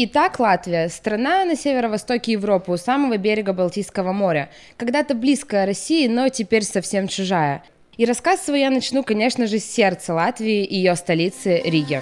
Итак, Латвия – страна на северо-востоке Европы, у самого берега Балтийского моря. Когда-то близкая России, но теперь совсем чужая. И рассказ свой я начну, конечно же, с сердца Латвии и ее столицы Риги.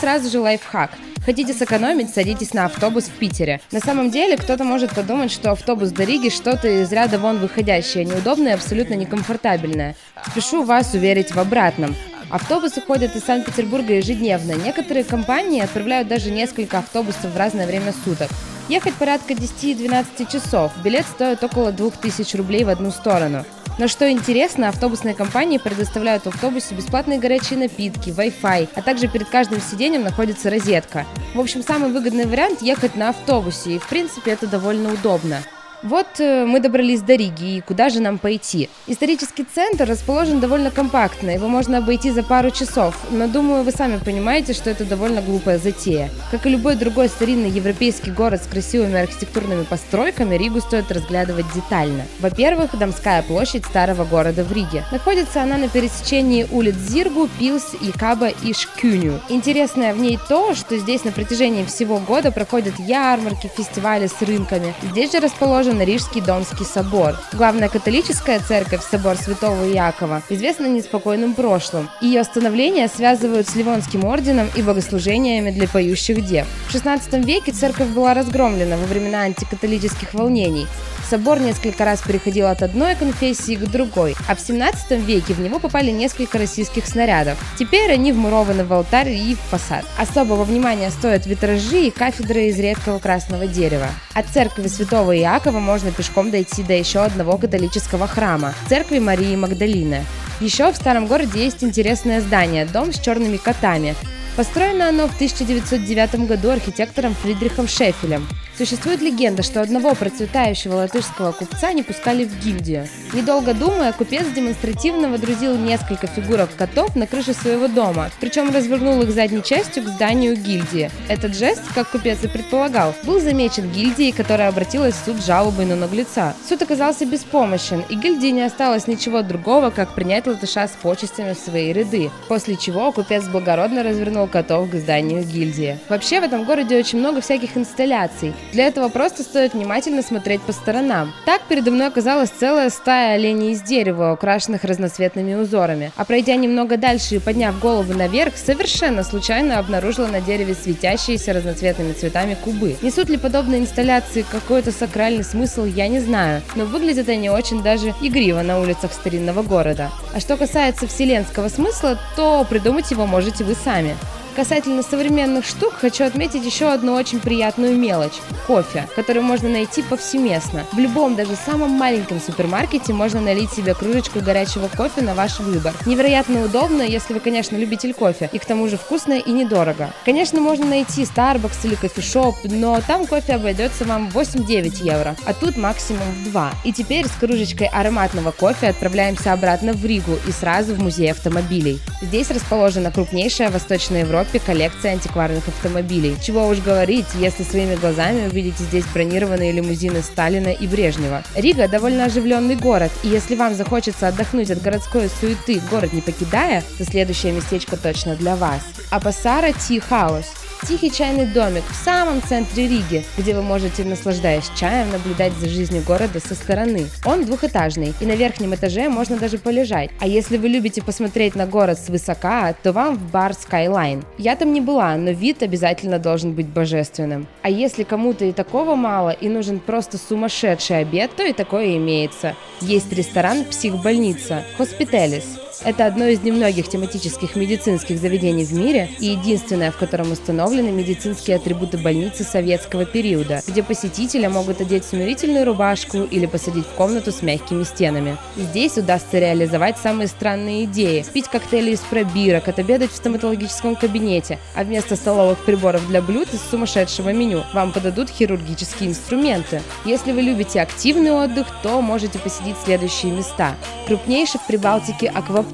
Сразу же лайфхак. Хотите сэкономить, садитесь на автобус в Питере. На самом деле, кто-то может подумать, что автобус до Риги что-то из ряда вон выходящее, неудобное и абсолютно некомфортабельное. Спешу вас уверить в обратном. Автобусы ходят из Санкт-Петербурга ежедневно. Некоторые компании отправляют даже несколько автобусов в разное время суток. Ехать порядка 10-12 часов. Билет стоит около 2000 рублей в одну сторону. Но что интересно, автобусные компании предоставляют в автобусе бесплатные горячие напитки, Wi-Fi, а также перед каждым сиденьем находится розетка. В общем, самый выгодный вариант ехать на автобусе, и в принципе это довольно удобно. Вот э, мы добрались до Риги, и куда же нам пойти? Исторический центр расположен довольно компактно, его можно обойти за пару часов, но думаю, вы сами понимаете, что это довольно глупая затея. Как и любой другой старинный европейский город с красивыми архитектурными постройками, Ригу стоит разглядывать детально. Во-первых, Домская площадь старого города в Риге. Находится она на пересечении улиц Зиргу, Пилс, Якаба и Шкюню. Интересное в ней то, что здесь на протяжении всего года проходят ярмарки, фестивали с рынками. Здесь же расположен расположен Рижский Домский собор. Главная католическая церковь, собор Святого Иакова, известна неспокойным прошлым. Ее становление связывают с Ливонским орденом и богослужениями для поющих дев. В XVI веке церковь была разгромлена во времена антикатолических волнений. Собор несколько раз переходил от одной конфессии к другой, а в 17 веке в него попали несколько российских снарядов. Теперь они вмурованы в алтарь и в фасад. Особого внимания стоят витражи и кафедры из редкого красного дерева. От церкви Святого Иакова можно пешком дойти до еще одного католического храма – церкви Марии Магдалины. Еще в старом городе есть интересное здание – дом с черными котами. Построено оно в 1909 году архитектором Фридрихом Шефелем. Существует легенда, что одного процветающего латышского купца не пускали в гильдию. Недолго думая, купец демонстративно водрузил несколько фигурок котов на крыше своего дома, причем развернул их задней частью к зданию гильдии. Этот жест, как купец и предполагал, был замечен гильдией, которая обратилась в суд жалобой на наглеца. Суд оказался беспомощен, и гильдии не осталось ничего другого, как принять латыша с почестями в свои ряды, после чего купец благородно развернул котов к зданию гильдии. Вообще в этом городе очень много всяких инсталляций, для этого просто стоит внимательно смотреть по сторонам. Так передо мной оказалась целая стая оленей из дерева, украшенных разноцветными узорами. А пройдя немного дальше и подняв голову наверх, совершенно случайно обнаружила на дереве светящиеся разноцветными цветами кубы. Несут ли подобные инсталляции какой-то сакральный смысл, я не знаю, но выглядят они очень даже игриво на улицах старинного города. А что касается вселенского смысла, то придумать его можете вы сами. Касательно современных штук, хочу отметить еще одну очень приятную мелочь – кофе, который можно найти повсеместно. В любом, даже самом маленьком супермаркете можно налить себе кружечку горячего кофе на ваш выбор. Невероятно удобно, если вы, конечно, любитель кофе, и к тому же вкусно и недорого. Конечно, можно найти Starbucks или кофешоп, но там кофе обойдется вам 8-9 евро, а тут максимум 2. И теперь с кружечкой ароматного кофе отправляемся обратно в Ригу и сразу в музей автомобилей. Здесь расположена крупнейшая в Восточной Европе Европе коллекция антикварных автомобилей. Чего уж говорить, если своими глазами увидите здесь бронированные лимузины Сталина и Брежнева. Рига довольно оживленный город, и если вам захочется отдохнуть от городской суеты, город не покидая, то следующее местечко точно для вас. Апасара Ти Хаус. Тихий чайный домик в самом центре Риги, где вы можете, наслаждаясь чаем, наблюдать за жизнью города со стороны. Он двухэтажный, и на верхнем этаже можно даже полежать. А если вы любите посмотреть на город свысока, то вам в бар Skyline. Я там не была, но вид обязательно должен быть божественным. А если кому-то и такого мало, и нужен просто сумасшедший обед, то и такое имеется. Есть ресторан «Психбольница» Hospitalis. Это одно из немногих тематических медицинских заведений в мире и единственное, в котором установлены медицинские атрибуты больницы советского периода, где посетителя могут одеть смирительную рубашку или посадить в комнату с мягкими стенами. Здесь удастся реализовать самые странные идеи. Пить коктейли из пробирок, отобедать в стоматологическом кабинете, а вместо столовых приборов для блюд из сумасшедшего меню вам подадут хирургические инструменты. Если вы любите активный отдых, то можете посетить следующие места. Крупнейший в Прибалтике аквапарк,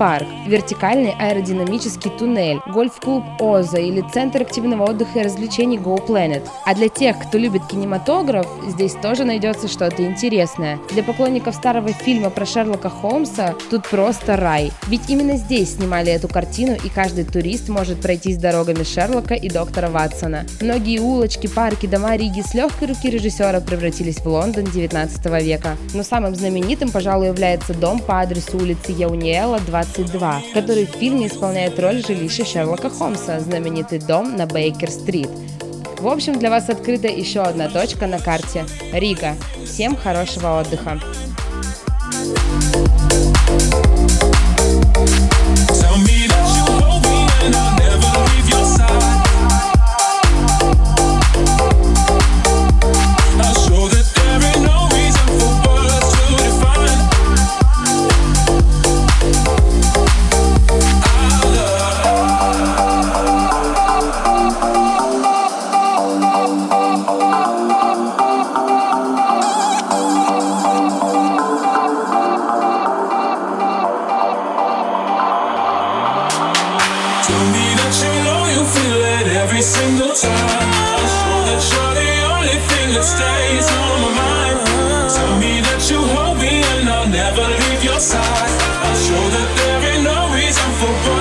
вертикальный аэродинамический туннель, гольф-клуб Оза или центр активного отдыха и развлечений Go Planet. А для тех, кто любит кинематограф, здесь тоже найдется что-то интересное. Для поклонников старого фильма про Шерлока Холмса тут просто рай. Ведь именно здесь снимали эту картину, и каждый турист может пройтись дорогами Шерлока и доктора Ватсона. Многие улочки, парки, дома Риги с легкой руки режиссера превратились в Лондон 19 века. Но самым знаменитым, пожалуй, является дом по адресу улицы Яуниэла, 22, который в фильме исполняет роль жилища Шерлока Холмса, знаменитый дом на Бейкер-стрит. В общем, для вас открыта еще одна точка на карте – Рига. Всем хорошего отдыха! Tell Tell me that you know you feel it every single time. I swear that you're the only thing that stays on my mind. Tell me that you hold me and I'll never leave your side. I swear that there ain't no reason for.